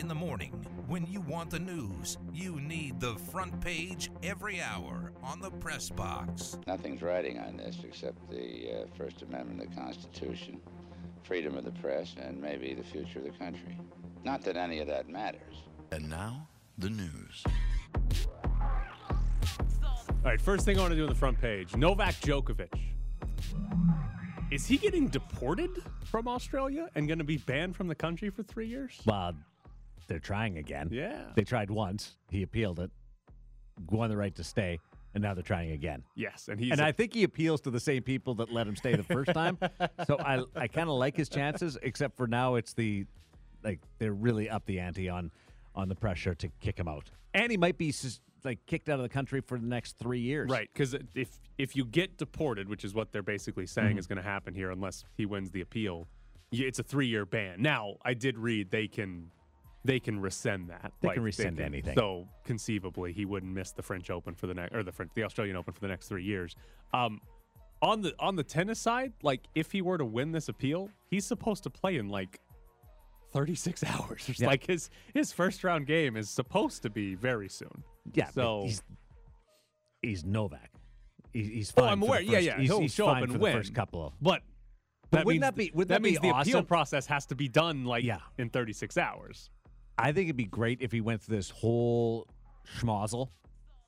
in the morning. When you want the news, you need the front page every hour on the press box. Nothing's riding on this except the uh, First Amendment of the Constitution, freedom of the press, and maybe the future of the country. Not that any of that matters. And now, the news. All right, first thing I want to do on the front page Novak Djokovic. Is he getting deported from Australia and going to be banned from the country for three years? Well, they're trying again. Yeah. They tried once. He appealed it, won the right to stay, and now they're trying again. Yes, and he's and a- I think he appeals to the same people that let him stay the first time. so I I kind of like his chances, except for now it's the like they're really up the ante on on the pressure to kick him out, and he might be sus- like kicked out of the country for the next three years. Right, because if if you get deported, which is what they're basically saying Mm-hmm. is going to happen here, unless he wins the appeal, it's a three year ban. Now, I did read they can they can rescind that. They can rescind anything. So conceivably, he wouldn't miss the French Open for the next or the French the Australian Open for the next three years. Um, on the on the tennis side, like if he were to win this appeal, he's supposed to play in like. 36 hours. Yeah. like his his first round game is supposed to be very soon. Yeah. So he's he's Novak. He, he's Oh, fine. I'm aware. Yeah, first- yeah. He's, He'll he's show up and win. the first couple of. But But that wouldn't that be- wouldn't that that be means the appeal process has to be done like Yeah. in 36 hours. I think it'd be great if he went through this whole schmozzle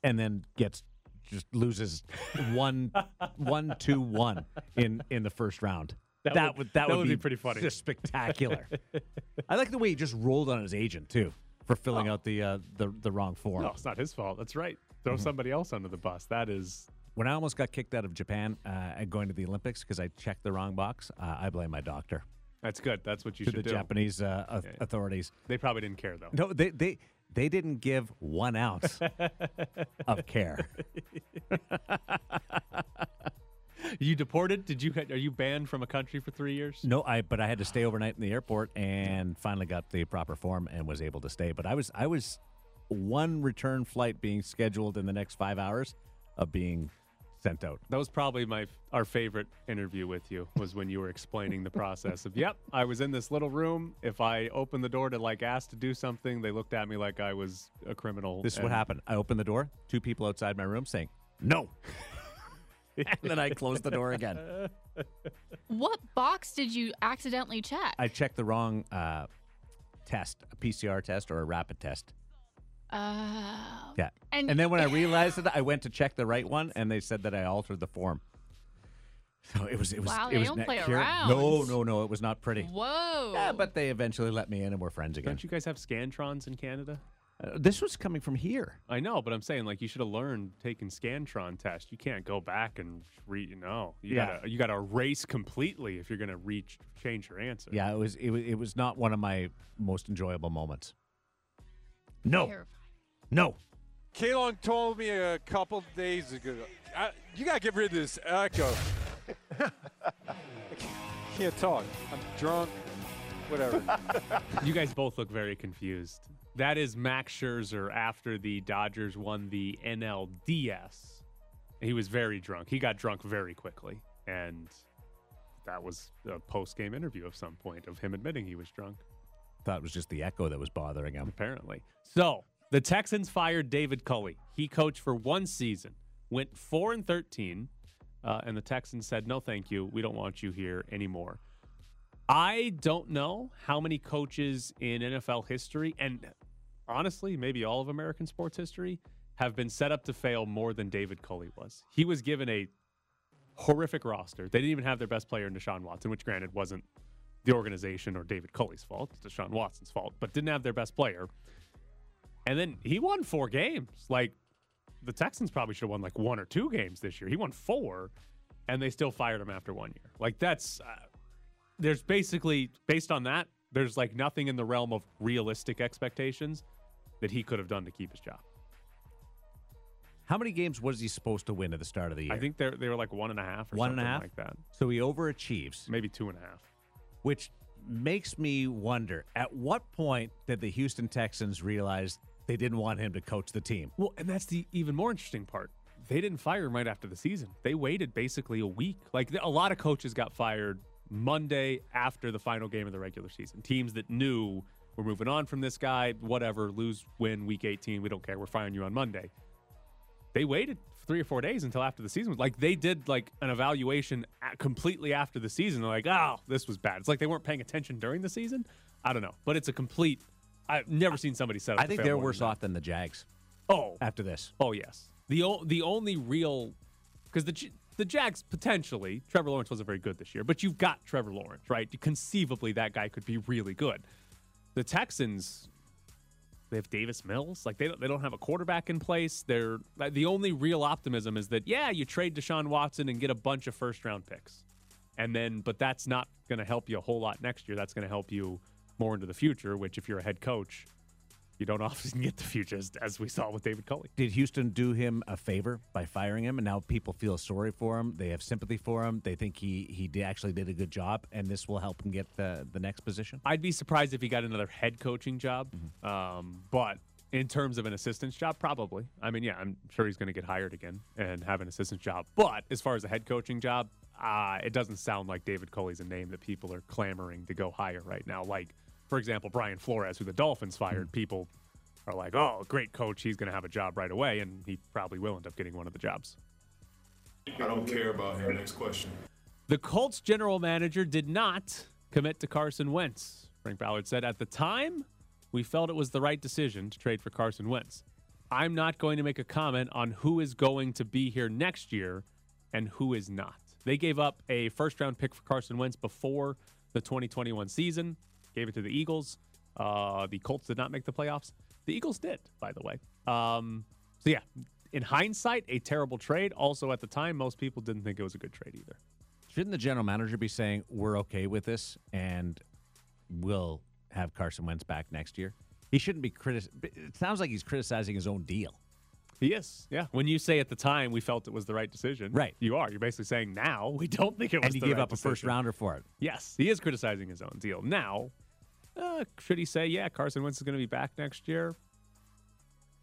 and then gets just loses one one two one in in the first round. That That, would- that, that would would be pretty funny. Just spectacular. I like the way he just rolled on his agent too for filling out the uh, the the wrong form. No, it's not his fault. That's right. Throw Mm-hmm. somebody else under the bus. That is When I almost got kicked out of Japan uh, and going to the Olympics because I checked the wrong box, uh, I blame my doctor that's good. That's what you to should the do. Japanese uh, Yeah. authorities. They probably didn't care though. No, they they they didn't give one ounce of care. You deported? Did you? Are you banned from a country for three years? No, I but I had to stay overnight in the airport and finally got the proper form and was able to stay. But I was I was one return flight being scheduled in the next five hours of being sent out. That was probably my our favorite interview with you was when you were explaining the process of yep I was in this little room if I opened the door to like ask to do something they looked at me like I was a criminal This is what happened. I opened the door, two people outside my room saying no, and then I closed the door again. What box did you accidentally check? I checked the wrong uh, test, a PCR test or a rapid test. Oh. Yeah. And- And, then when I realized it, I went to check the right one, and they said that I altered the form. So it was it was Wow, it they was don't net play cure- around. No, no, no, it was not pretty. Whoa. Yeah, but they eventually let me in, and we're friends again. Don't you guys have scantrons in Canada? Uh, this was coming from here. I know, but I'm saying like you should have learned taking Scantron test. You can't go back and re you know. You Yeah. gotta you gotta erase completely if you're gonna reach change your answer. Yeah, it was it was it was not one of my most enjoyable moments. No, Terrifying. No. Kalong told me a couple days ago, I, you got to get rid of this echo. Can't talk. I'm drunk. Whatever. You guys both look very confused. That is Max Scherzer after the Dodgers won the NLDS. He was very drunk. He got drunk very quickly. And that was a post game interview of some point of him admitting he was drunk. Thought it was just the echo that was bothering him. apparently. So the Texans fired David Culley. He coached for one season, went four and thirteen, uh, and the Texans said, "No, thank you. We don't want you here anymore." I don't know how many coaches in NFL history, and honestly, maybe all of American sports history, have been set up to fail more than David Culley was. He was given a horrific roster. They didn't even have their best player in Deshaun Watson, which granted wasn't the organization or David Culley's fault. It's Deshaun Watson's fault, but didn't have their best player. And then he won four games. Like the Texans probably should have won like one or two games this year. He won four, and they still fired him after one year. Like that's uh, there's basically based on that, there's like nothing in the realm of realistic expectations that he could have done to keep his job. How many games was he supposed to win at the start of the year? I think they're they were like one and a half or one and a half like that. So he overachieves, Maybe two and a half. which makes me wonder: at what point did the Houston Texans realize they didn't want him to coach the team? Well, and that's the even more interesting part. They didn't fire him right after the season. They waited basically a week. Like a lot of coaches got fired Monday after the final game of the regular season. Teams that knew were moving on from this guy, whatever, lose, win, week 18, we don't care. We're firing you on Monday. They waited three or four days until after the season. Like they did like an evaluation completely after the season. They're like, oh, this was bad. It's like they weren't paying attention during the season. I don't know, but it's a complete. I've never seen somebody set up. I think they're worse than off than the Jags Oh, after this. Oh yes. The o- the only real because the J- the Jags potentially Trevor Lawrence wasn't very good this year, but you've got Trevor Lawrence, right? Conceivably, that guy could be really good. The Texans, they have Davis Mills. Like they don't, they don't have a quarterback in place. They're like, the only real optimism is that yeah, you trade Deshaun Watson and get a bunch of first round picks, and then but that's not going to help you a whole lot next year. That's going to help you more into the future. Which if you're a head coach, you don't often get the future, as, as we saw with David Culley. Did Houston do him a favor by firing him, and now people feel sorry for him? They have sympathy for him. They think he he did, actually did a good job, and this will help him get the the next position. I'd be surprised if he got another head coaching job. Mm-hmm. Um, but in terms of an assistant's job, probably. I mean, yeah, I'm sure he's going to get hired again and have an assistant's job. But as far as a head coaching job, uh, it doesn't sound like David Culley's a name that people are clamoring to go hire right now. Like, for example, Brian Flores, who the Dolphins fired, Mm-hmm. people are like, oh, great coach. He's going to have a job right away. And he probably will end up getting one of the jobs. I don't care about him. Next question. The Colts general manager did not commit to Carson Wentz. Frank Ballard said, At the time, we felt it was the right decision to trade for Carson Wentz. I'm not going to make a comment on who is going to be here next year and who is not. They gave up a first round pick for Carson Wentz before the 2021 season, gave it to the Eagles. Uh, the Colts did not make the playoffs. The Eagles did, by the way. Um, so, yeah, in hindsight, a terrible trade. Also, at the time, most people didn't think it was a good trade either. Shouldn't the general manager be saying we're okay with this and we'll have Carson Wentz back next year? He shouldn't be critic. It sounds like he's criticizing his own deal. He is, yeah. When you say at the time we felt it was the right decision, Right. You are. You're basically saying now we don't think it was. And you the give right up a first rounder for it. Yes, he is criticizing his own deal. Now, uh, should he say, yeah, Carson Wentz is going to be back next year?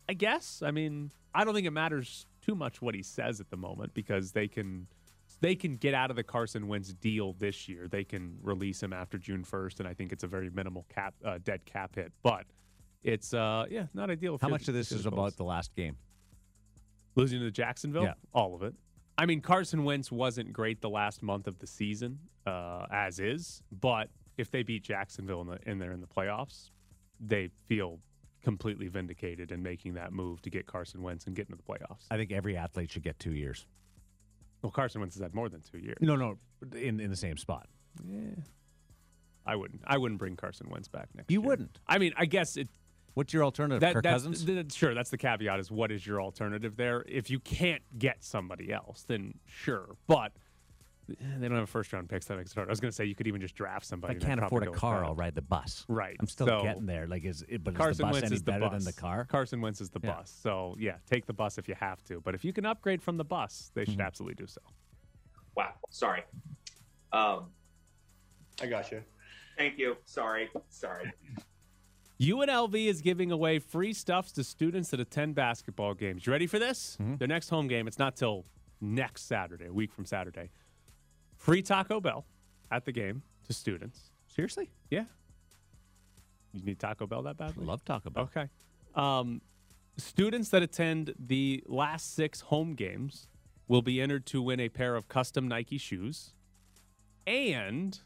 I guess. I mean, I don't think it matters too much what he says at the moment because they can they can get out of the Carson Wentz deal this year. They can release him after June 1st, and I think it's a very minimal cap uh, dead cap hit. But it's uh yeah, not ideal. How much of this is about the last game? Losing to Jacksonville? Yeah. All of it. I mean, Carson Wentz wasn't great the last month of the season, uh, as is, but if they beat Jacksonville in, the, in there in the playoffs, they feel completely vindicated in making that move to get Carson Wentz and get into the playoffs. I think every athlete should get two years. Well, Carson Wentz has had more than two years. No, no, in in the same spot. Yeah. I wouldn't. I wouldn't bring Carson Wentz back next You year. wouldn't? I mean, I guess it. What's your alternative? That, Kirk that's, Cousins? th- sure, that's the caveat. Is what is your alternative there? If you can't get somebody else, then sure. But eh, they don't have a first round pick, so that makes it hard. I was going to say you could even just draft If somebody. I can't afford a car. I'll ride the bus. Right. I'm still So- getting there. Like, is it, but is the bus Wentz any is the better bus. than the car? Carson Wentz is the Yeah. bus. So yeah, take the bus if you have to. But if you can upgrade from the bus, they Mm-hmm. should absolutely do so. Wow. Sorry. Um, I got you. thank you. Sorry. Sorry. UNLV is giving away free stuffs to students that attend basketball games. You ready for this? Mm-hmm. Their next home game, it's not till next Saturday, a week from Saturday. Free Taco Bell at the game to students. Seriously? Yeah. You need Taco Bell that badly? Love Taco Bell. Okay. Um, students that attend the last six home games will be entered to win a pair of custom Nike shoes. And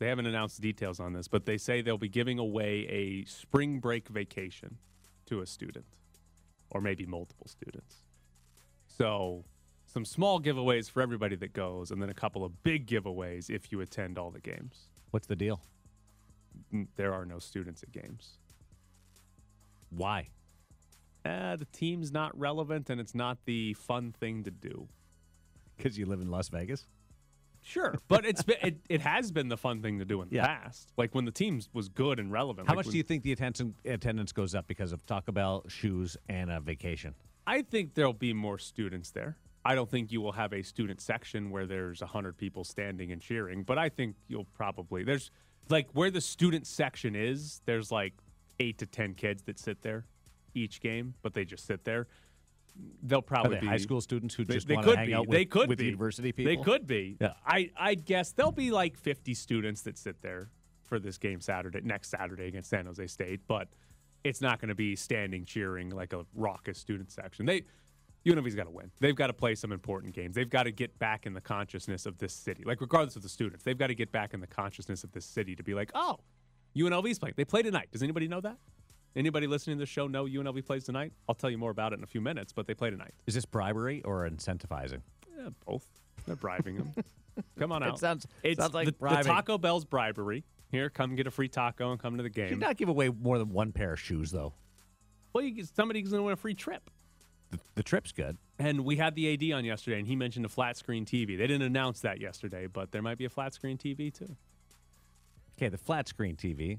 they haven't announced details on this, but they say they'll be giving away a spring break vacation to a student or maybe multiple students. So, some small giveaways for everybody that goes, and then a couple of big giveaways if you attend all the games. What's the deal? There are no students at games. Why? Uh, the team's not relevant and it's not the fun thing to do. Because you live in Las Vegas? Sure, but it's been, it, it has been the fun thing to do in the Yeah. past. Like when the team was good and relevant. How like much when- do you think the attendance attendance goes up because of Taco Bell, shoes, and a vacation? I think there'll be more students there. I don't think you will have a student section where there's 100 people standing and cheering, but I think you'll probably there's like where the student section is, there's like 8 to 10 kids that sit there each game, but they just sit there. They'll probably be high school students who They, just they want could to hang be. out with, they could with be. university people? They could be. Yeah. I I guess there'll be like 50 students that sit there for this game Saturday, next Saturday against San Jose State, but it's not going to be standing cheering like a raucous student section. They UNLV's got to win. They've got to play some important games. They've got to get back in the consciousness of this city. Like regardless of the students, they've got to get back in the consciousness of this city to be like, oh, UNLV's playing. They play tonight. Does anybody know that? Anybody listening to the show know UNLV plays tonight? I'll tell you more about it in a few minutes, but they play tonight. Is this bribery or incentivizing? Yeah, both. They're bribing them. Come on It out. sounds- it's sounds like the, the bribing. Taco Bell's bribery. Here, come get a free taco and come to the game. You game. not give away more than one pair of shoes, though. well, you, get- somebody's going to win a free trip. The, the trip's good. And we had the AD on yesterday, and he mentioned a flat screen TV. They didn't announce that yesterday, but there might be a flat screen TV too. Okay, the flat screen TV.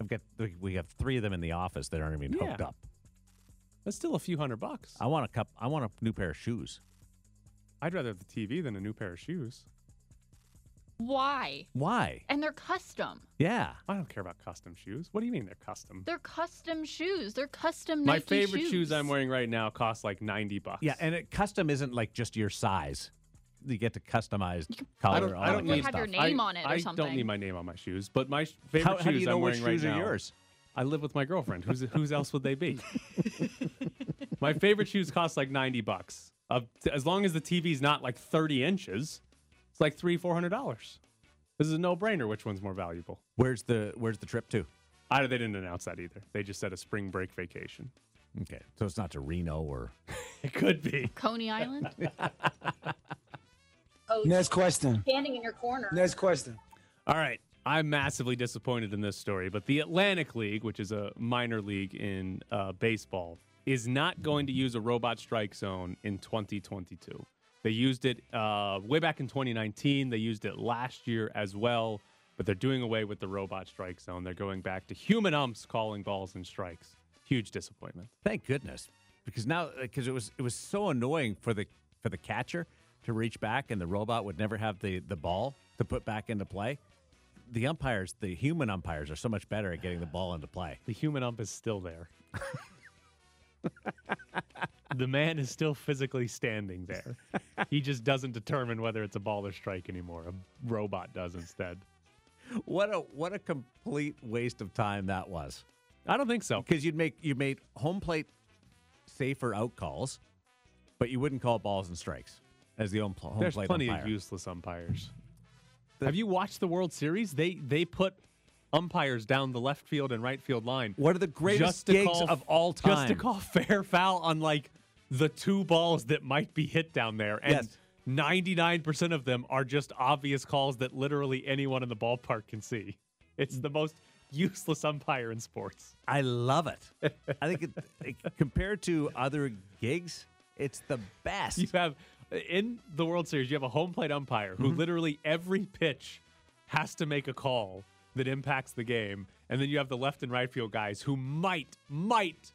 I've got we- we have three of them in the office that aren't even hooked up. That's still a few hundred bucks. I want a cup. I want a new pair of shoes. I'd rather have the TV than a new pair of shoes. Why? Why? And they're custom. Yeah. I don't care about custom shoes. What do you mean they're custom? They're custom shoes. They're custom My Nike favorite shoes. shoes I'm wearing right now cost like 90 bucks. Yeah, and it, custom isn't like just your size. You get to customize I color. don't, all I don't good need have your name I, on it or I something. don't need my name on my shoes, but my favorite How, shoes how do you know I'm which wearing right shoes are now- yours? I live with my girlfriend. Who's whose else would they be? my favorite shoes cost like 90 bucks. Uh, t- as long as the TV's not like 30 inches, it's like three, four hundred dollars. This is a no-brainer. Which one's more valuable? Where's the Where's the trip to? I they didn't announce that either. They just said a spring break vacation. Okay, so it's not to Reno or It could be. Coney Island. Next question. Standing in your corner. Next question. All right. I'm massively disappointed in this story, but the Atlantic League, which is a minor league in uh, baseball, is not going to use a robot strike zone in 2022. They used it uh, way back in 2019. They used it last year as well, but they're doing away with the robot strike zone. They're going back to human umps calling balls and strikes. Huge disappointment. Thank goodness, because now because it was it was so annoying for the for the catcher to reach back and the robot would never have the the ball to put back into play. The umpires, the human umpires, are so much better at getting the ball into play. The human ump is still there. the man is still physically standing there. He just doesn't determine whether it's a ball or strike anymore. A robot does instead. What a what a complete waste of time that was. I don't think so. Because you'd make you made home plate safer out calls, but you wouldn't call balls and strikes as the home, home There's plate plenty umpire. of useless umpires. Have you watched the World Series? They they put umpires down the left field and right field line. One of the greatest gigs call- of all time? Just to call fair foul on like the two balls that might be hit down there. And Yes. 99% of them are just obvious calls that literally anyone in the ballpark can see. It's the most useless umpire in sports. I love it. I think it, it- compared to other gigs, it's the best. You have in the World Series, you have a home plate umpire who Mm-hmm. literally every pitch has to make a call that impacts the game, and then you have the left and right field guys who might might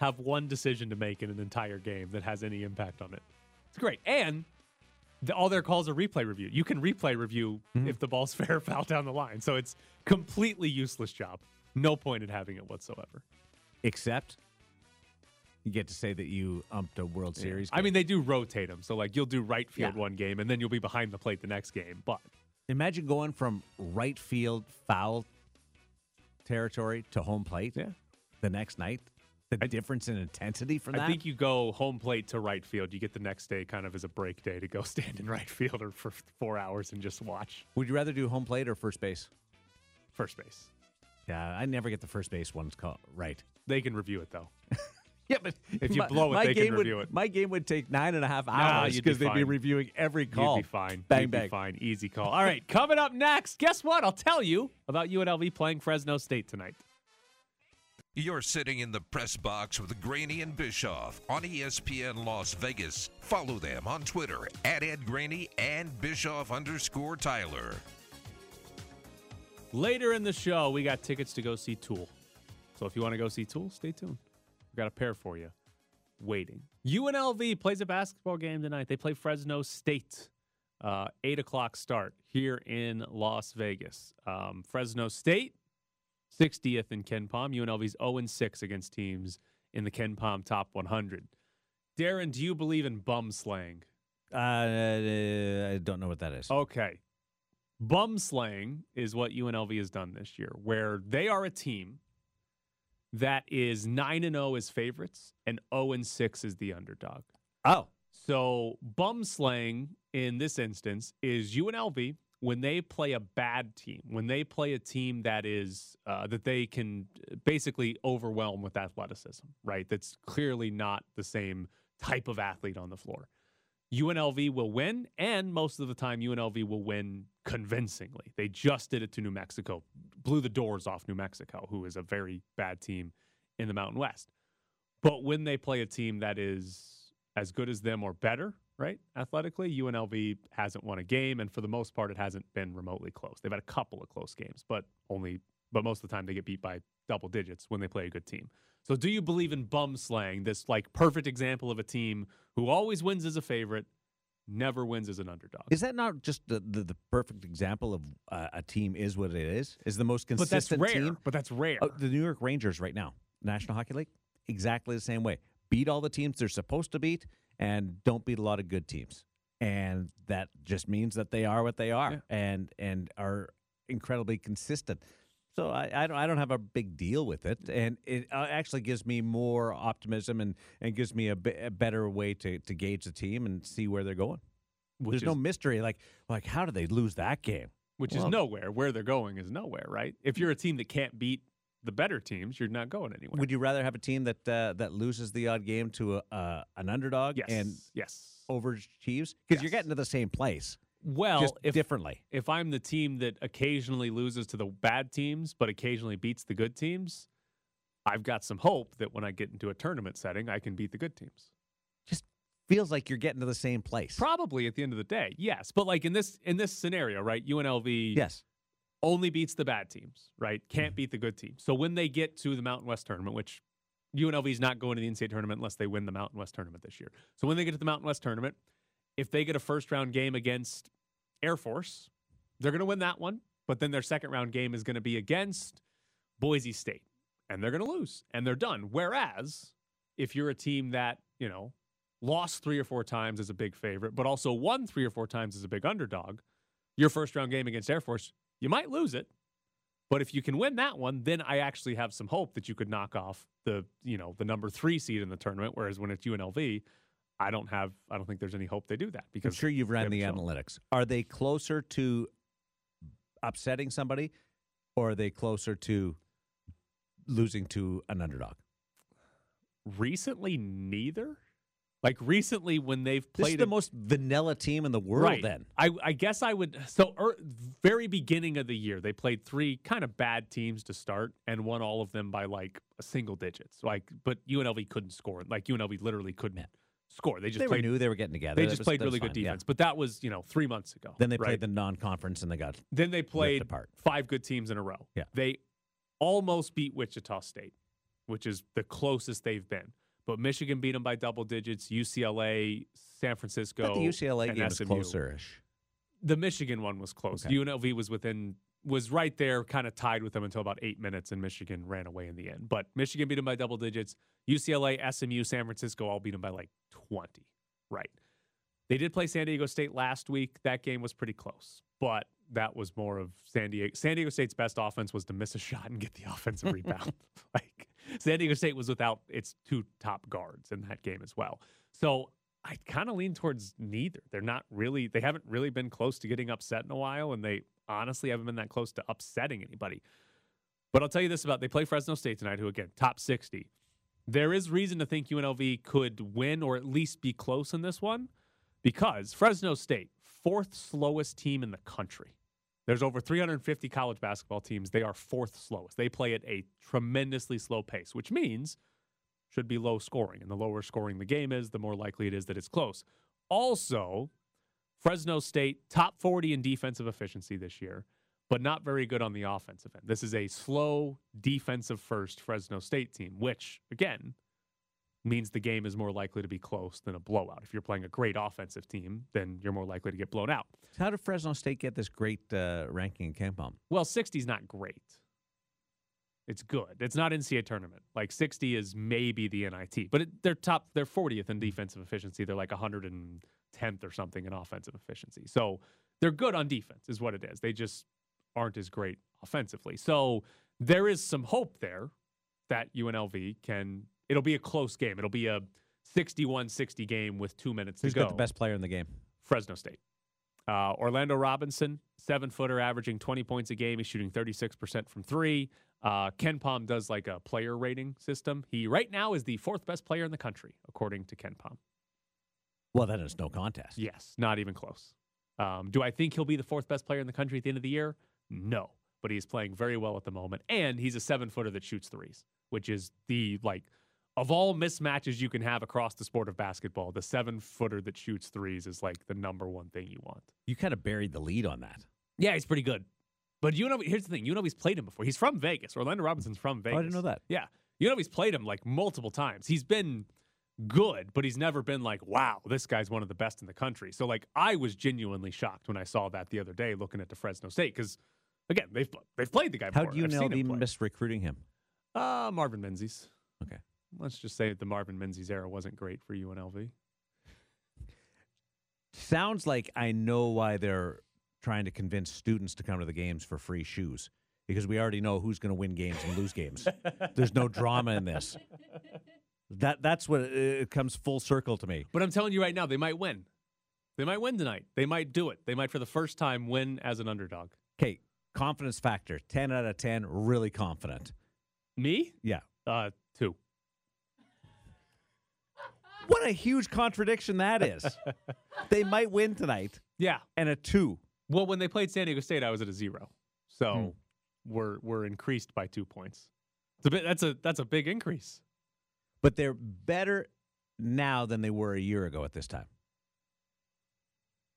have one decision to make in an entire game that has any impact on it. It's great, and the, all their calls are replay review. You can replay review Mm-hmm. if the ball's fair or foul down the line, so it's completely useless job. No point in having it whatsoever. Except you get to say that you umped a World Series. I mean, they do rotate them, so like you'll do right field Yeah. one game, and then you'll be behind the plate the next game. But Imagine going from right field foul territory to home plate Yeah. the next night. The difference in intensity from that. I think you go home plate to right field. You get the next day kind of as a break day to go stand in right field or for four hours and just watch Would you rather do home plate or first base? first base. Yeah, I never get the first base ones call right. They can review it though. Yeah, but If you my- blow it, my they can game review would, it. My game would take nine and a half hours you'd be because they'd be reviewing every call. You'd be fine. Bang You'd bang. be fine. Easy call. All right, coming up next. Guess what? I'll tell you about UNLV playing Fresno State tonight. You're sitting in the press box with Graney and Bischoff on ESPN Las Vegas. Follow them on Twitter at Ed Graney and Bischoff underscore Tyler. Later in the show, we got tickets to go see Tool. So if you want to go see Tool, stay tuned. Got a pair for you waiting. UNLV plays a basketball game tonight. They play Fresno State. Uh, 8 o'clock start here in Las Vegas. Um, Fresno State, 60th in KenPom. UNLV's 0 6 against teams in the KenPom Top 100. Darren, do you believe in bum slaying? Uh, I don't know what that is. Okay. Bum slaying is what UNLV has done this year, where they are a team that is 9 and 0 as favorites and 0 and 6 is the underdog. Oh, So, bum slaying in this instance is UNLV when they play a bad team, when they play a team that is uh, that they can basically overwhelm with athleticism, right? That's clearly not the same type of athlete on the floor. UNLV will win, and most of the time, UNLV will win convincingly. They just did it to New Mexico, blew the doors off New Mexico, who is a very bad team in the Mountain West. But when they play a team that is as good as them or better, right, athletically, UNLV hasn't won a game, and for the most part, it hasn't been remotely close. They've had a couple of close games, but only, but most of the time they get beat by double digits when they play a good team. So, do you believe in bum slaying? This like perfect example of a team who always wins as a favorite, never wins as an underdog. is that not just the, the, the perfect example of uh, a team is what it is? Is the most consistent but that's rare. team? But that's rare. Oh, the New York Rangers right now, National Hockey League, exactly the same way. Beat all the teams they're supposed to beat, and don't beat a lot of good teams. And that just means that they are what they are, Yeah. and and are incredibly consistent. So I, I don't I don't have a big deal with it, and it uh, actually gives me more optimism and, and gives me a, a better way to, to gauge the team and see where they're going. which There's is, no mystery. Like like how did they lose that game? which well- is nowhere. Where they're going is nowhere, right? If you're a team that can't beat the better teams, you're not going anywhere. Would you rather have a team that uh, that loses the odd game to a, uh, an underdog yes. and yes. overachieves? Because you're getting to the same place, Well, just if differently. if I'm the team that occasionally loses to the bad teams but occasionally beats the good teams, I've got some hope that when I get into a tournament setting, I can beat the good teams. Just feels like you're getting to the same place. Probably at the end of the day, yes. But like in this in this scenario, right? UNLV yes. only beats the bad teams, right? Can't mm-hmm. beat the good teams. So when they get to the Mountain West tournament, which UNLV is not going to the NCAA tournament unless they win the Mountain West tournament this year. So when they get to the Mountain West tournament, if they get a first round game against Air Force, they're going to win that one. But then their second round game is going to be against Boise State, and they're going to lose, and they're done. Whereas if you're a team that you know lost three or four times as a big favorite, but also won three or four times as a big underdog, your first round game against Air Force, you might lose it. But if you can win that one, then I actually have some hope that you could knock off the, you know, the number three seed in the tournament. Whereas when it's UNLV, I don't have, I don't think there's any hope they do that because I'm sure you've ran the analytics. Are they closer to upsetting somebody, or are they closer to losing to an underdog? recently, neither. Like recently, when they've This played is the a- most vanilla team in the world. right. Then I, I guess I would. So, er, very beginning of the year, they played three kind of bad teams to start and won all of them by like a single digits. Like, but UNLV couldn't score. Like UNLV literally couldn't score. They just they played. were new. They were getting together. They just was- played really good fine, yeah. defense. But that was you know three months ago. Then they right? played the non-conference and they got Then they played apart. five good teams in a row. Yeah. They almost beat Wichita State, which is the closest they've been. But Michigan beat them by double digits. UCLA, San Francisco. But the UCLA and game was closer-ish. The Michigan one was close. Okay. UNLV was within was right there, kind of tied with them until about eight minutes, and Michigan ran away in the end. But Michigan beat them by double digits. UCLA, SMU, San Francisco all beat them by like twenty. Right. They did play San Diego State last week. That game was pretty close, but that was more of San Diego. San Diego State's best offense was to miss a shot and get the offensive rebound. Like San Diego State was without its two top guards in that game as well. So I kind of lean towards neither. They're not really. They haven't really been close to getting upset in a while, and they honestly I haven't been that close to upsetting anybody. But I'll tell you this about they play Fresno State tonight, who again top sixty. There is reason to think UNLV could win or at least be close in this one because Fresno State, fourth slowest team in the country. There's over 350 college basketball teams. They are fourth slowest. They play at a tremendously slow pace, which means should be low scoring. And the lower scoring the game is, the more likely it is that it's close. Also, Fresno State, top 40 in defensive efficiency this year, but not very good on the offensive end. This is a slow defensive first Fresno State team, which, again, means the game is more likely to be close than a blowout. If you're playing a great offensive team, then you're more likely to get blown out. How did Fresno State get this great uh, ranking in KenPom? Well, 60 is not great. It's good. It's not NCAA tournament. Like 60 is maybe the NIT, but it, they're top. They're 40th in defensive efficiency. They're like 110th or something in offensive efficiency. So They're good on defense, is what it is. They just aren't as great offensively. So there is some hope there that UNLV can. It'll be a close game. It'll be a 61-60 game with two minutes Who's to go. Who's got the best player in the game? Fresno State. Uh, Orlando Robinson, seven footer, averaging 20 points a game. He's shooting 36% from three. Uh, KenPom does like a player rating system. He right now is the fourth best player in the country, according to KenPom. Well, then it's no contest. Yes, not even close. Um, do I think he'll be the fourth best player in the country at the end of the year? No, but he's playing very well at the moment, and he's a seven footer that shoots threes, which is the like of all mismatches you can have across the sport of basketball. The seven footer that shoots threes is like the number one thing you want. You kind of buried the lead on that. Yeah, he's pretty good. But you know, here's the thing: you know, he's played him before. He's from Vegas. Orlando Robinson's from Vegas. Oh, I didn't know that. Yeah, you know, he's played him like multiple times. He's been good, but he's never been like, wow, this guy's one of the best in the country. So like, I was genuinely shocked when I saw that the other day, looking at the Fresno State, because again, they've they've played the guy. How before. do I've seen him UNLV miss recruiting him? Uh, Marvin Menzies. Okay. Let's just say that the Marvin Menzies era wasn't great for UNLV. Sounds like I know why they're trying to convince students to come to the games for free shoes because we already know who's going to win games and lose games. There's no drama in this. That that's what it, it comes full circle to me. But I'm telling you right now, they might win. They might win tonight. They might do it. They might, for the first time, win as an underdog. Okay, confidence factor 10 out of 10, really confident. Me? Yeah. Uh, two. What a huge contradiction that is. they might win tonight Yeah. and a 2. Well, when they played San Diego State, I was at a zero. So Hmm. we're we're increased by two points. It's a bit, that's a that's a big increase. But they're better now than they were a year ago at this time.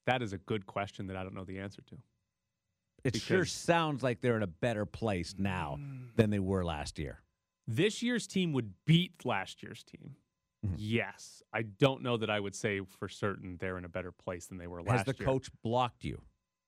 That is a good question that I don't know the answer to. It sure sounds like they're in a better place now than they were last year. This year's team would beat last year's team. Mhm. Yes. I don't know that I would say for certain they're in a better place than they were last year. Has the year. coach blocked you?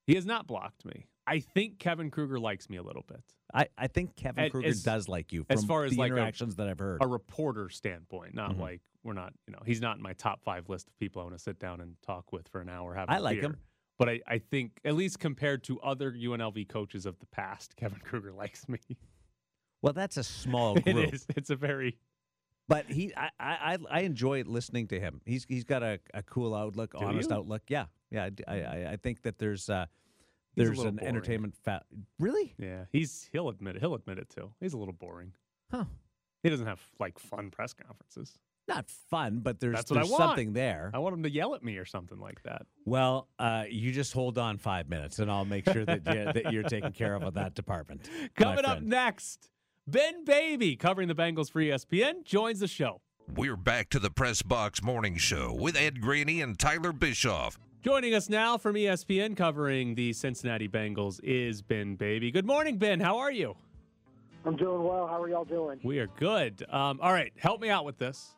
He has not blocked me. I think Kevin Kruger likes me a little bit. I, I think Kevin And Kruger as- does like you as from far as the like a- interactions that I've heard. A reporter standpoint, not Mhm. like we're not, you know, he's not in my top five list of people I want to sit down and talk with for an hour. Have I a like beer. him. But I, I think, at least compared to other UNLV coaches of the past, Kevin Kruger likes me. Well, that's a small group. It is. It's a very. But he, I, I, I enjoy listening to him. He's he's got a, a cool outlook, Do honest you? outlook. Yeah, yeah. I d- I, I- I think that there's uh, there's an boring. entertainment fa Really? Yeah, he's he'll admit it. He'll admit it too. He's a little boring. Huh. He doesn't have like fun press conferences. Not fun, but there's That's what I there's want. something there. I want him to yell at me or something like that. Well, uh, you just hold on five minutes, and I'll make sure that you, that you're taken care of on that department. my Coming up friend. next, Ben Baby, covering the Bengals for ESPN, joins the show. We're back to the Press Box Morning Show with Ed Graney and Tyler Bischoff. Joining us now from ESPN, covering the Cincinnati Bengals, is Ben Baby. Good morning, Ben. How are you? I'm doing well. How are y'all doing? We are good. Um, all right, help me out with this.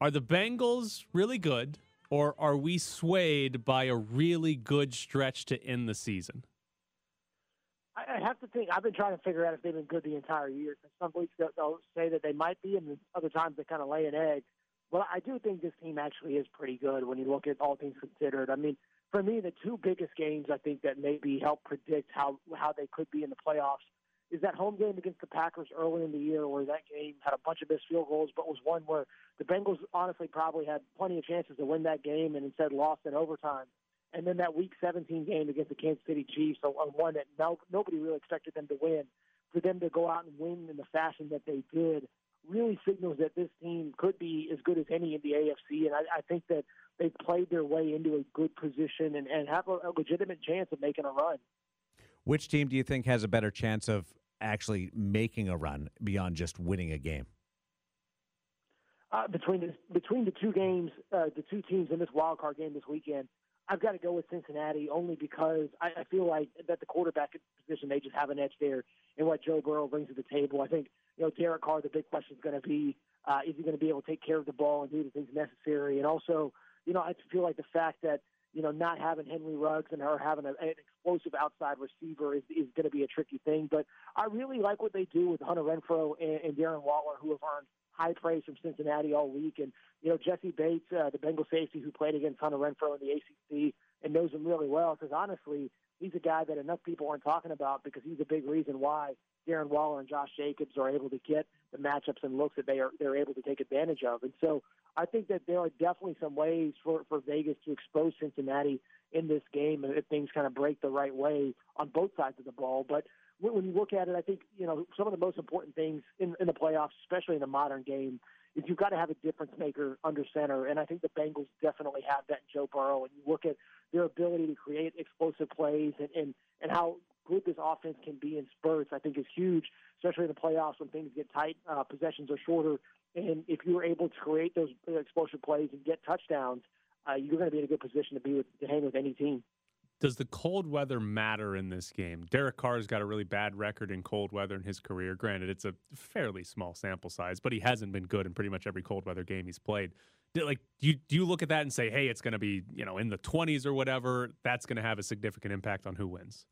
Are the Bengals really good, or are we swayed by a really good stretch to end the season? I, have to think. I've been trying to figure out if they've been good the entire year. 'cause Some weeks they'll, they'll say that they might be, and other times they kind of lay an egg. But I do think this team actually is pretty good when you look at all things considered. I mean, for me, the two biggest games I think that maybe help predict how how they could be in the playoffs is that home game against the Packers early in the year, where that game had a bunch of missed field goals, but was one where the Bengals honestly probably had plenty of chances to win that game, and instead lost in overtime. And then that Week 17 game against the Kansas City Chiefs, a, a one that no, nobody really expected them to win, for them to go out and win in the fashion that they did, really signals that this team could be as good as any in the AFC. And I, I think that they've played their way into a good position and, and have a, a legitimate chance of making a run. Which team do you think has a better chance of actually making a run beyond just winning a game? uh, between the, between the two games, uh, the two teams in this wild card game this weekend, I've got to go with Cincinnati only because I, I feel like that the quarterback position they just have an edge there in what Joe Burrow brings to the table. I think you know Derek Carr. The big question is going to be uh, is he going to be able to take care of the ball and do the things necessary, and also you know I feel like the fact that you know not having Henry Ruggs and her having a, an explosive outside receiver is is going to be a tricky thing. But I really like what they do with Hunter Renfrow and, and Darren Waller, who have earned high praise from Cincinnati all week. And, you know, Jessie Bates, uh, the Bengal safety who played against Hunter Renfrow in the ACC and knows him really well. Because honestly, he's a guy that enough people aren't talking about because he's a big reason why Darren Waller and Josh Jacobs are able to get the matchups and looks that they are they're able to take advantage of. And so I think that there are definitely some ways for, for Vegas to expose Cincinnati in this game if things kind of break the right way on both sides of the ball. But when you look at it, I think you know some of the most important things in, in the playoffs, especially in the modern game, is you've got to have a difference maker under center, and I think the Bengals definitely have that in Joe Burrow. And you look at their ability to create explosive plays and and, and how good this offense can be in spurts, I think is huge, especially in the playoffs when things get tight, uh, possessions are shorter, and if you're able to create those explosive plays and get touchdowns, uh, you're going to be in a good position to be with to hang with any team. Does the cold weather matter in this game? Derek Carr's got a really bad record in cold weather in his career. Granted, it's a fairly small sample size, but he hasn't been good in pretty much every cold weather game he's played. Like, do you, do you look at that and say, hey, it's going to be you know in the 20s or whatever? That's going to have a significant impact on who wins.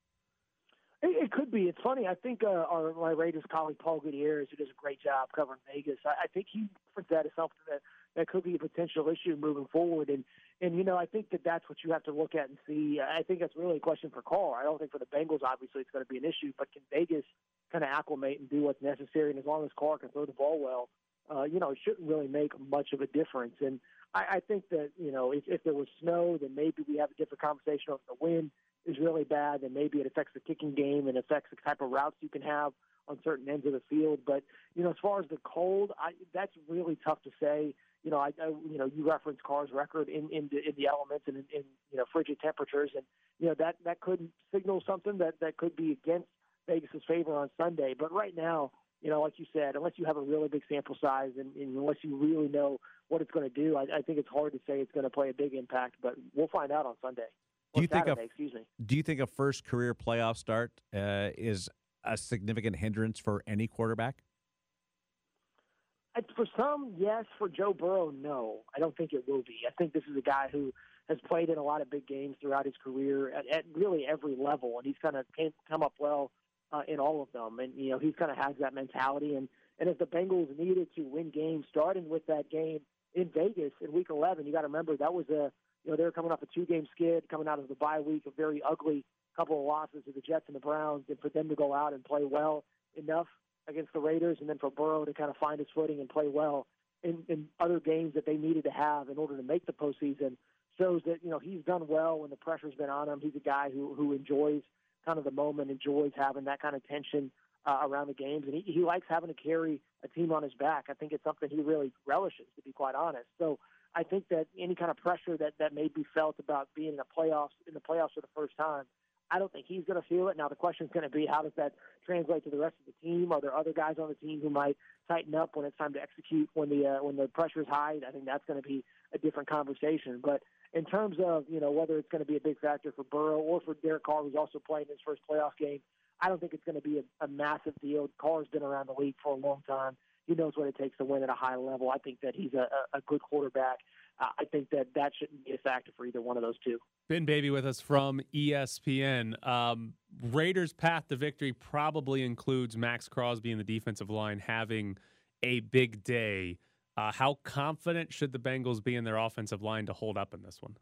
It, it could be. It's funny. I think uh, our my Raiders colleague Paul Gutierrez, who does a great job covering Vegas, I, I think he referred that as something that that could be a potential issue moving forward. And and you know, I think that that's what you have to look at and see. I think that's really a question for Carr. I don't think for the Bengals, obviously, it's going to be an issue. But can Vegas kind of acclimate and do what's necessary? And as long as Carr can throw the ball well, uh, you know, it shouldn't really make much of a difference. And I, I think that you know, if, if there was snow, then maybe we have a different conversation. If the wind is really bad, then maybe it affects the kicking game and affects the type of routes you can have on certain ends of the field. But you know, as far as the cold, I, that's really tough to say you know, I, I you know, you reference Carr's record in in the, in the elements and in, in you know frigid temperatures, and you know that that could signal something that that could be against Vegas's favor on Sunday. But right now, you know, like you said, unless you have a really big sample size and, and unless you really know what it's going to do, I, I think it's hard to say it's going to play a big impact. But we'll find out on Sunday. Do you Saturday, think a, excuse me? Do you think a first career playoff start uh, is a significant hindrance for any quarterback? For some, yes. For Joe Burrow, no. I don't think it will be. I think this is a guy who has played in a lot of big games throughout his career at, at really every level, and he's kind of come up well uh, in all of them. And you know, he's kind of has that mentality. And and if the Bengals needed to win games, starting with that game in Vegas in Week 11, you got to remember that was a you know they were coming off a two-game skid, coming out of the bye week, a very ugly couple of losses to the Jets and the Browns, and for them to go out and play well enough against the Raiders, and then for Burrow to kind of find his footing and play well in, in other games that they needed to have in order to make the postseason shows that you know he's done well when the pressure's been on him. He's a guy who who enjoys kind of the moment, enjoys having that kind of tension uh, around the games, and he, he likes having to carry a team on his back. I think it's something he really relishes, to be quite honest. So I think that any kind of pressure that that may be felt about being in the playoffs in the playoffs for the first time I don't think he's going to feel it. Now the question is going to be how does that translate to the rest of the team? Are there other guys on the team who might tighten up when it's time to execute when the uh, when the pressure is high? I think that's going to be a different conversation. But in terms of you know whether it's going to be a big factor for Burrow or for Derek Carr, who's also playing his first playoff game, I don't think it's going to be a, a massive deal. Carr's been around the league for a long time. He knows what it takes to win at a high level. I think that he's a, a good quarterback. Uh, I think that that shouldn't be a factor for either one of those two. Ben Baby with us from ESPN. Um, Raiders' path to victory probably includes Maxx Crosby in the defensive line having a big day. Uh, how confident should the Bengals be in their offensive line to hold up in this one?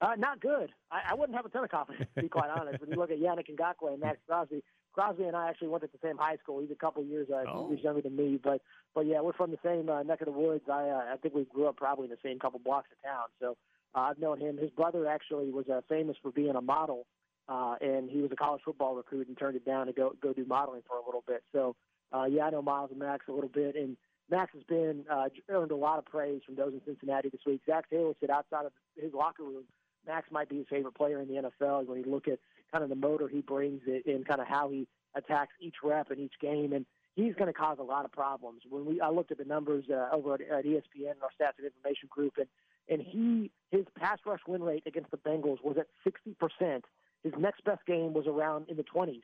Uh, not good. I, I, wouldn't have a ton of confidence, to be quite honest. When you look at Yannick Ngakoue and Maxx Crosby, Crosby and I actually went to the same high school. He's a couple years uh, oh. he's younger than me, but but yeah, we're from the same uh, neck of the woods. I uh, I think we grew up probably in the same couple blocks of town. So uh, I've known him. His brother actually was uh, famous for being a model, uh, and he was a college football recruit and turned it down to go go do modeling for a little bit. So uh, yeah, I know Miles and Max a little bit, and Maxx has been uh, earned a lot of praise from those in Cincinnati this week. Zac Taylor said outside of his locker room, Maxx might be his favorite player in the NFL when you look at kind of the motor he brings and kind of how he attacks each rep in each game, and he's going to cause a lot of problems. When we I looked at the numbers uh, over at, at ESPN, our stats and information group, and and he his pass rush win rate against the Bengals was at 60 percent. His next best game was around in the 20s.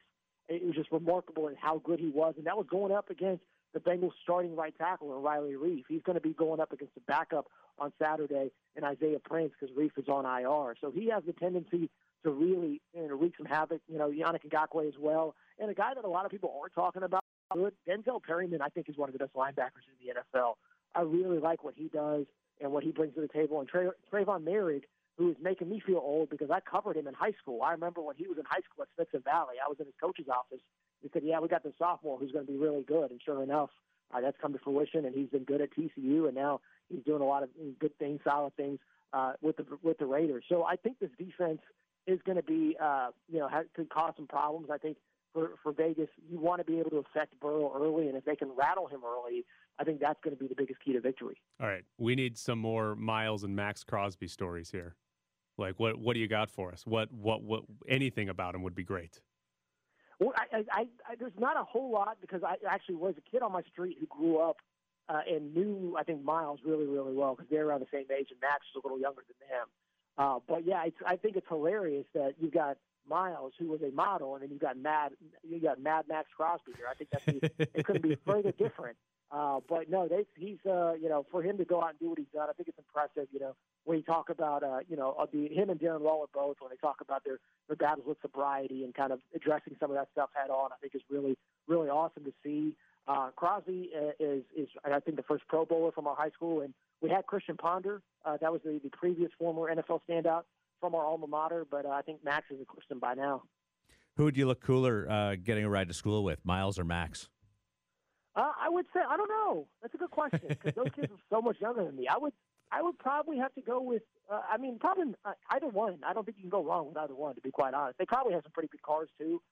It was just remarkable in how good he was, and that was going up against the Bengals starting right tackle and Riley Reiff. He's going to be going up against the backup on Saturday and Isaiah Prince because Reiff is on IR. So he has the tendency to really you know, wreak some havoc. You know, Yannick Ngakoue as well and a guy that a lot of people aren't talking about. Denzel Perryman, I think, is one of the best linebackers in the NFL. I really like what he does and what he brings to the table. And Tra- Tre'von Moehrig, who is making me feel old because I covered him in high school. I remember when he was in high school at Smithson Valley. I was in his coach's office. He said, "Yeah, we got the sophomore who's going to be really good," and sure enough, uh, that's come to fruition. And he's been good at TCU, and now he's doing a lot of good things, solid things uh, with the with the Raiders. So I think this defense is going to be, uh, you know, ha- could cause some problems. I think for for Vegas, you want to be able to affect Burrow early, and if they can rattle him early, I think that's going to be the biggest key to victory. All right, we need some more Miles and Maxx Crosby stories here. Like, what what do you got for us? What what what anything about him would be great. Well, I, I, I, there's not a whole lot because I actually was a kid on my street who grew up uh, and knew I think Miles really really well because they're around the same age and Maxx is a little younger than him. Uh, but yeah, it's, I think it's hilarious that you've got Miles, who was a model, and then you've got Mad, you got Mad Maxx Crosby here. I think that's it couldn't be further different. Uh, but no, they, he's uh, you know for him to go out and do what he's done, I think it's impressive. You know when you talk about uh, you know uh, the, him and Darren Waller both when they talk about their their battles with sobriety and kind of addressing some of that stuff head on, I think is really really awesome to see. Uh, Crosby uh, is is I think the first Pro Bowler from our high school, and we had Christian Ponder. Uh, that was the, the previous former NFL standout from our alma mater, but uh, I think Maxx is a Christian by now. Who would you look cooler uh, getting a ride to school with, Miles or Maxx? Uh, I would say I don't know. That's a good question because those kids are so much younger than me. I would I would probably have to go with. Uh, I mean, probably uh, either one. I don't think you can go wrong with either one. To be quite honest, they probably have some pretty good cars too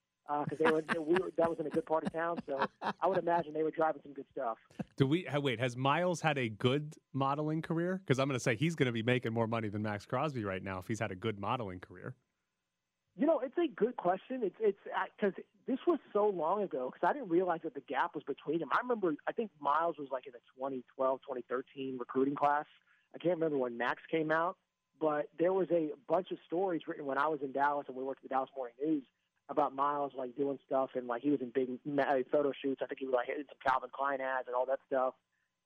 because they were, we were that was in a good part of town. So I would imagine they were driving some good stuff. Do we wait? Has Miles had a good modeling career? Because I'm going to say he's going to be making more money than Maxx Crosby right now if he's had a good modeling career. You know, it's a good question. It's it's because this was so long ago because I didn't realize that the gap was between them. I remember I think Miles was like in the 2012, 2013 recruiting class. I can't remember when Maxx came out, but there was a bunch of stories written when I was in Dallas and we worked at the Dallas Morning News about Miles like doing stuff and like he was in big ma- uh, photo shoots. I think he was like hitting some Calvin Klein ads and all that stuff.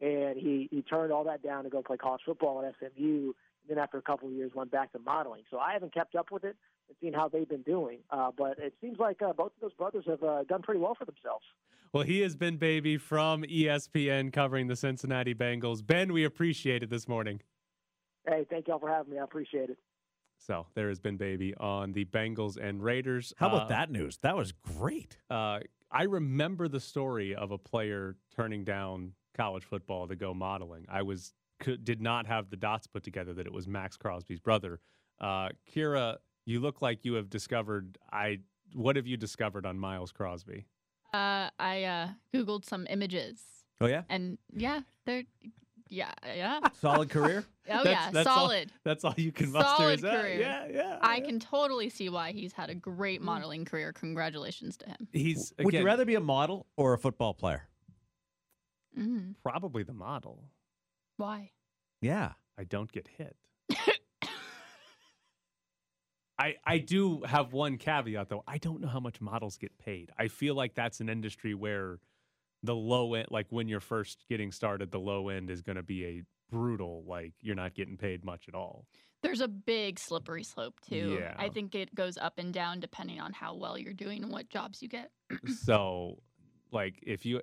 And he he turned all that down to go play college football at SMU. And then after a couple of years, went back to modeling. So I haven't kept up with it and seen how they've been doing. Uh, but it seems like uh, both of those brothers have uh, done pretty well for themselves. Well, he has Ben Baby from ESPN covering the Cincinnati Bengals. Ben, we appreciate it this morning. Hey, thank y'all for having me. I appreciate it. So there has Ben Baby on the Bengals and Raiders. How about Uh, that news? That was great. Uh, I remember the story of a player turning down college football to go modeling. I was could, did not have the dots put together that it was Maxx Crosby's brother. Uh, Kira, you look like you have discovered. I what have you discovered on Miles Crosby? Uh, I uh, googled some images, Oh yeah, and yeah, they're yeah, yeah. solid career. Oh That's- yeah, that's all- solid. That's all you can muster. Solid is that? career. Yeah, yeah. I can totally see why he's had a great modeling career. Congratulations to him. He's Would you rather be a model or a football player? Mm, probably the model. why? Yeah. I don't get hit. I I do have one caveat though. I don't know how much models get paid. I feel like that's an industry where the low end like when you're first getting started, the low end is going to be a brutal like you're not getting paid much at all. There's a big slippery slope too. Yeah. I think it goes up and down depending on how well you're doing and what jobs you get. so like if you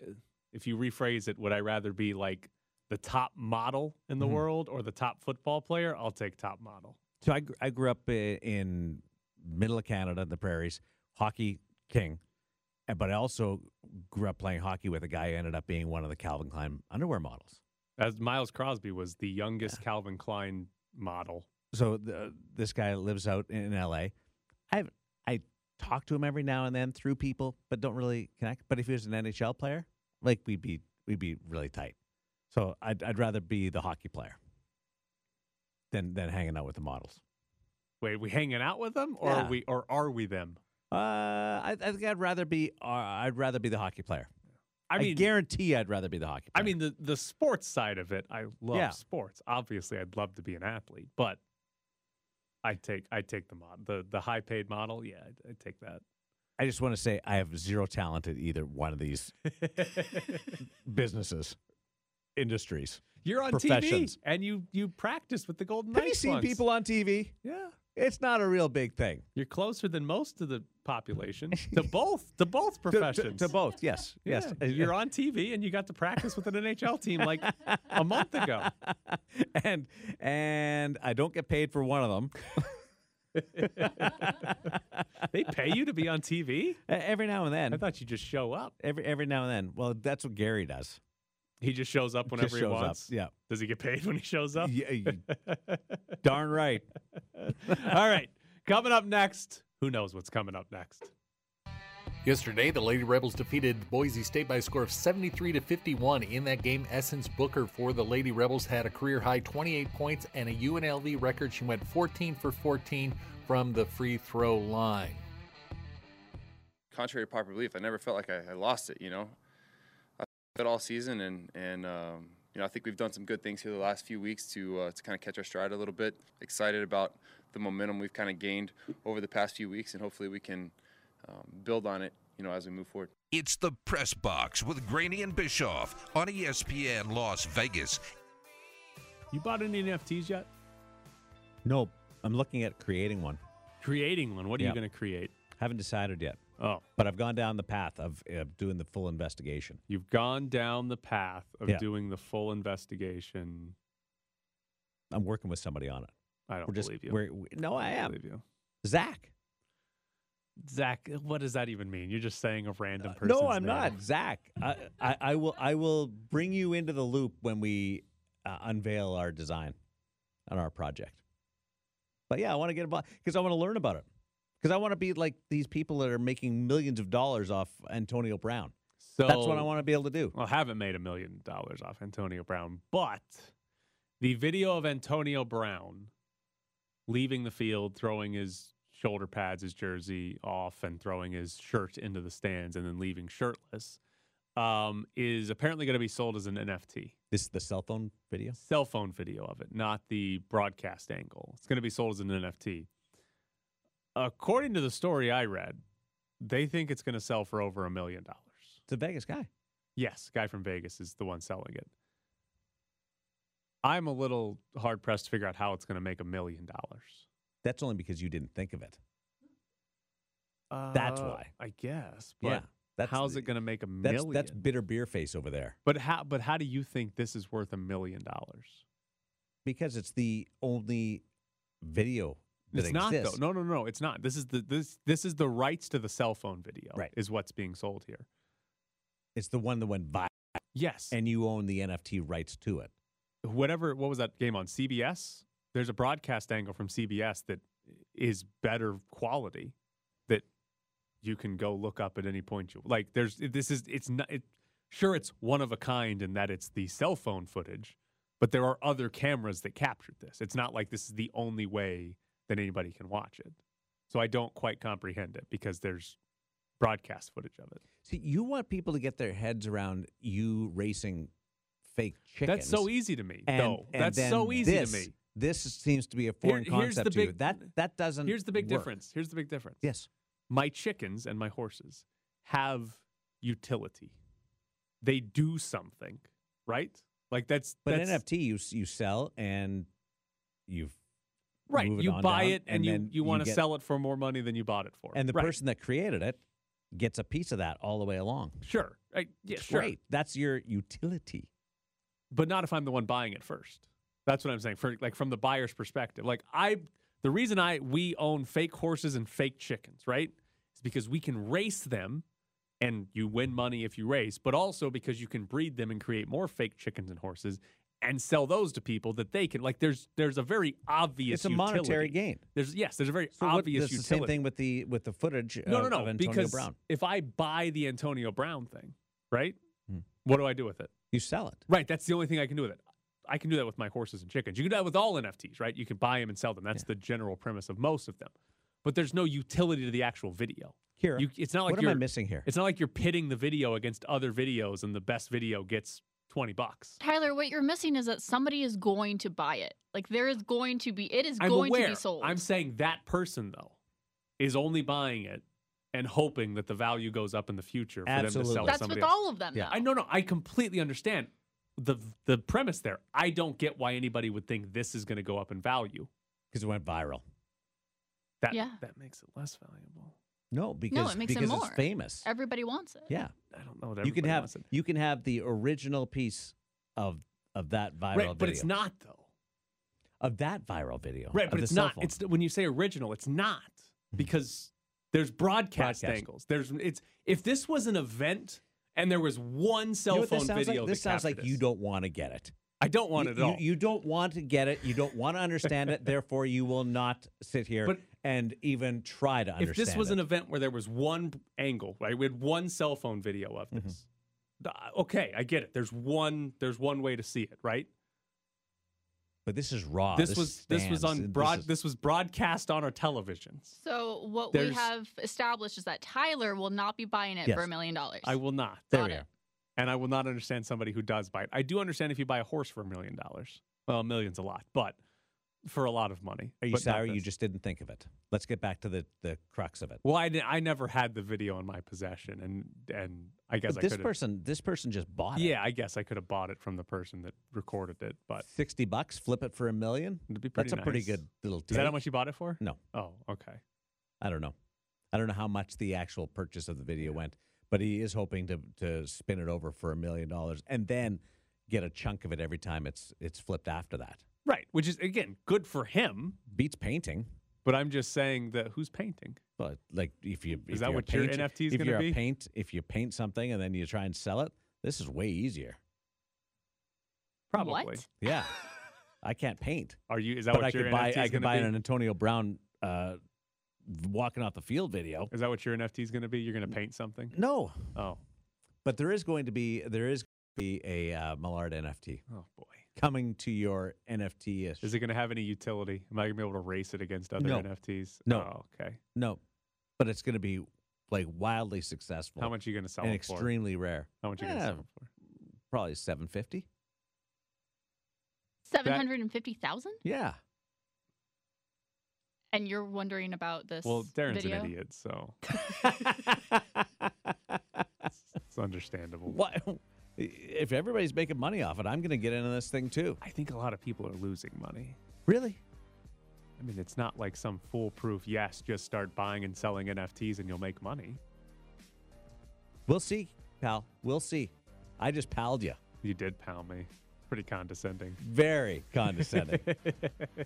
if you rephrase it, would I rather be like the top model in the Mhm. world or the top football player? I'll take top model. So I, I grew up in middle of Canada, the prairies, hockey king. uh, But I also grew up playing hockey with a guy who ended up being one of the Calvin Klein underwear models. As Miles Crosby was the youngest Calvin Klein model. So the, this guy lives out in L.A. I I talk to him every now and then through people, but don't really connect. But if he was an NHL player, like we'd be we'd be really tight. So I'd I'd rather be the hockey player than than hanging out with the models. Wait, we hanging out with them, or Yeah. are we, or are we them? Uh, I, I think I'd rather be uh, I'd rather be the hockey player. I I mean, guarantee I'd rather be the hockey. I mean the the sports side of it. I love Yeah. sports. Obviously, I'd love to be an athlete, but I take I take the mod the the high paid model. Yeah, I'd take that. I just want to say I have zero talent at either one of these businesses, industries. You're on Professions. TV and you you practice with the Golden Have you Knights seen once. people on TV? Yeah, It's not a real big thing. You're closer than most of the population to both to both To- to- professions. To, both, yes, yes. Yeah, you're on TV and you got to practice with an NHL team like a month ago. and and I don't get paid for one of them. They pay you to be on TV? Every now and then. I thought you just show up. Every every now and then. Well, that's what Gary does. He just shows up whenever Just he shows up, wants. yeah. Does he get paid when he shows up? Yeah, Darn right. All right. Coming up next. Who knows what's coming up next? Yesterday, the Lady Rebels defeated Boise State by a score of 73 to 51. In that game, Essence Booker for the Lady Rebels had a career high 28 points and a UNLV record. She went 14 for 14 from the free throw line. contrary to popular belief, I never felt like I, I lost it. You know, I it all season, and and um, you know I think we've done some good things here the last few weeks to uh, to kind of catch our stride a little bit. Excited about the momentum we've kind of gained over the past few weeks, and hopefully we can um, build on it. You know, as we move forward. It's the Press Box with Graney and Bischoff on ESPN Las Vegas. You bought any NFTs yet? No, I'm looking at creating one. Creating one. What are Yeah. you going to create? Haven't decided yet. Oh, But I've gone down the path of, of doing the full investigation. you've gone down the path of Yeah. doing the full investigation. I'm working with somebody on it. I don't We're just, believe you. We're, we- no, I don't am. believe you. Zach. Zach, what does that even mean? You're just saying a random person. No, I'm not. Zach. I, I, I will I will bring you into the loop when we uh, unveil our design on our project. But yeah, I want to get involved because I want to learn about it. Because I want to be like these people that are making millions of dollars off Antonio Brown. So That's what I want to be able to do. Well, I haven't made a million dollars off Antonio Brown, but the video of Antonio Brown leaving the field, throwing his shoulder pads, his jersey off, and throwing his shirt into the stands, and then leaving shirtless, um, is apparently going to be sold as an NFT. This is the cell phone video. Cell phone video of it, not the broadcast angle. It's going to be sold as an NFT. According to the story I read, they think it's going to sell for over a million dollars. It's a Vegas guy. Yes, guy from Vegas is the one selling it. I'm a little hard pressed to figure out how it's going to make a million dollars. That's only because you didn't think of it. That's Uh, why. I guess. But Yeah, that's how's it going to make a That's million? that's bitter beer face over there but how? But how do you think this is worth a million dollars? because it's the only video that It's not exists. though. No, no, no. It's not. This is the this this is the rights to the cell phone video. Right. Is what's being sold here. It's the one that went viral, Yes. and you own the NFT rights to it. whatever what was that game on CBS? There's a broadcast angle from CBS that is better quality that you can go look up at any point you like there's this is it's not it, sure it's one of a kind in that it's the cell phone footage but there are other cameras that captured this it's not like this is the only way that anybody can watch it so i don't quite comprehend it because there's broadcast footage of it See, you want people to get their heads around you racing fake chickens. that's so easy to me And, though and that's so easy this, to me This seems to be a foreign Here- concept to you. That that doesn't. Here's the big work. difference. Here's the big difference. Yes. My chickens and my horses have utility. They do something, right? Like that's But that's, NFT, you you sell and you right. it You buy down, it and, you you want to sell it for more money than you bought it for. and the Right. person that created it gets a piece of that all the way along. Sure. I, yeah, sure. Great. That's your utility. but not if I'm the one buying it first. That's what I'm saying. For like from the buyer's perspective, like I, the reason I we own fake horses and fake chickens, right, is because we can race them, and you win money if you race, but also because you can breed them and create more fake chickens and horses and sell those to people that they can like. There's there's a very obvious It's a utility. monetary gain. There's yes, there's a very So what, obvious it's the same thing with the with the footage no, of, no, no, because Brown. if I buy the Antonio Brown thing, right, Hmm. what do I do with it? You sell it. Right. That's the only thing I can do with it. I can do that with my horses and chickens. You can do that with all NFTs, right? You can buy them and sell them. That's the general premise of most of them. But there's no utility to the actual video. Here, You, it's not like what you're I missing here? It's not like you're pitting the video against other videos and the best video gets 20 bucks. Tyler, what you're missing is that somebody is going to buy it. Like there is going to be, it is I'm going aware. to be sold. I'm saying that person though is only buying it and hoping that the value goes up in the future for them to Absolutely. sell to That's somebody with else. all of them. Yeah. though. I no no, I completely understand the the premise there. I don't get why anybody would think this is going to go up in value. Because it went viral. That Yeah. that makes it less valuable. No, because no, it makes because it more it's famous. Everybody wants it. Yeah. I don't know. That You can have wants it. you can have the original piece of of that viral right, video. but it's not though. of that viral video. Right, but it's not. phone. It's when you say original, it's not mm-hmm. because there's broadcast, Broadcast. angles. There's it's if this was an event and there was one cell You know phone this sounds video. Like? This sounds like captured you don't want to get it. I don't want you, it at all. You, you don't want to get it. You don't want to understand it. Therefore, you will not sit here But- and even try to understand. if this was it. an event where there was one angle, right? We had one cell phone video of Mm-hmm. this. Uh, Okay, I get it. There's one. There's one way to see it, right? but this is raw. this was this was stands. on This broad. is- This, was broadcast on our televisions. So what There's- we have established is that Tyler will not be buying it Yes. for a million dollars. I will not. there Got we it. are. and I will not understand somebody who does buy it. I do understand if you buy a horse for a million dollars. Well, a million's a lot, but for a lot of money. Are you but sorry you just didn't think of it? Let's get back to the the crux of it. Well, I, I never had the video in my possession, and and I guess I this person, this person just bought it. Yeah, I guess I could have bought it from the person that recorded it, but sixty bucks, flip it for a million. it'd be pretty That's a pretty good little. Is that how much you bought it for? No, Oh, okay. I don't know. I don't know how much the actual purchase of the video went, but he is hoping to to spin it over for a million dollars and then get a chunk of it every time it's it's flipped after that. Right, which is again good for him. Beats painting. But I'm just saying that who's painting? But like if you Is if that you're a what your paint- NFT is if gonna you're be? Paint if you paint something and then you try and sell it, this is way easier. Probably. What? Yeah, I can't paint, Are you? Is that but what I your could buy NFT I is could gonna buy be? an Antonio Brown uh, walking off the field video. Is that what your NFT is going to be? You're going to paint something? No, Oh, but there is going to be there is going to be a uh, Millard NFT oh boy. Coming to your NFT ish. Is it going to have any utility? Am I going to be able to race it against other No. NFTs? No. Oh, okay. No, but it's going to be like wildly successful. How much are you going to sell and it for? extremely rare. How much are you going to sell eh, it for? Probably seven fifty. Seven hundred and fifty thousand, Yeah. and you're wondering about this. Well, Darren's video? an idiot, so it's understandable. What? If everybody's making money off it, I'm going to get into this thing too. I think a lot of people are losing money. Really? I mean, it's not like some foolproof, yes, just start buying and selling NFTs and you'll make money. We'll see, pal. We'll see. I just palled you. You did pound me. Pretty condescending. Very condescending.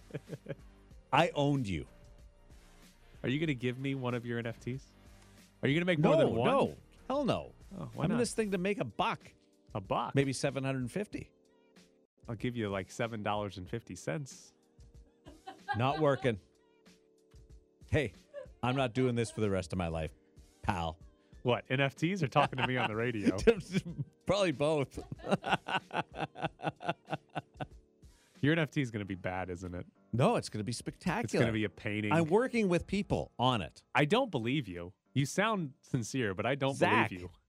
I owned you. Are you going to give me one of your NFTs? Are you going to make No, more than one? no. Hell no. Oh, why I'm in not? this thing to make a buck. A buck. Maybe 750. I'll give you like seven dollars and fifty cents. Not working. hey, I'm not doing this for the rest of my life, pal. What NFTs are talking to me on the radio? Probably both. Your NFT is going to be bad, isn't it? No, it's going to be spectacular. It's going to be a painting. I'm working with people on it. I don't believe you. You sound sincere, but I don't Zach, believe you.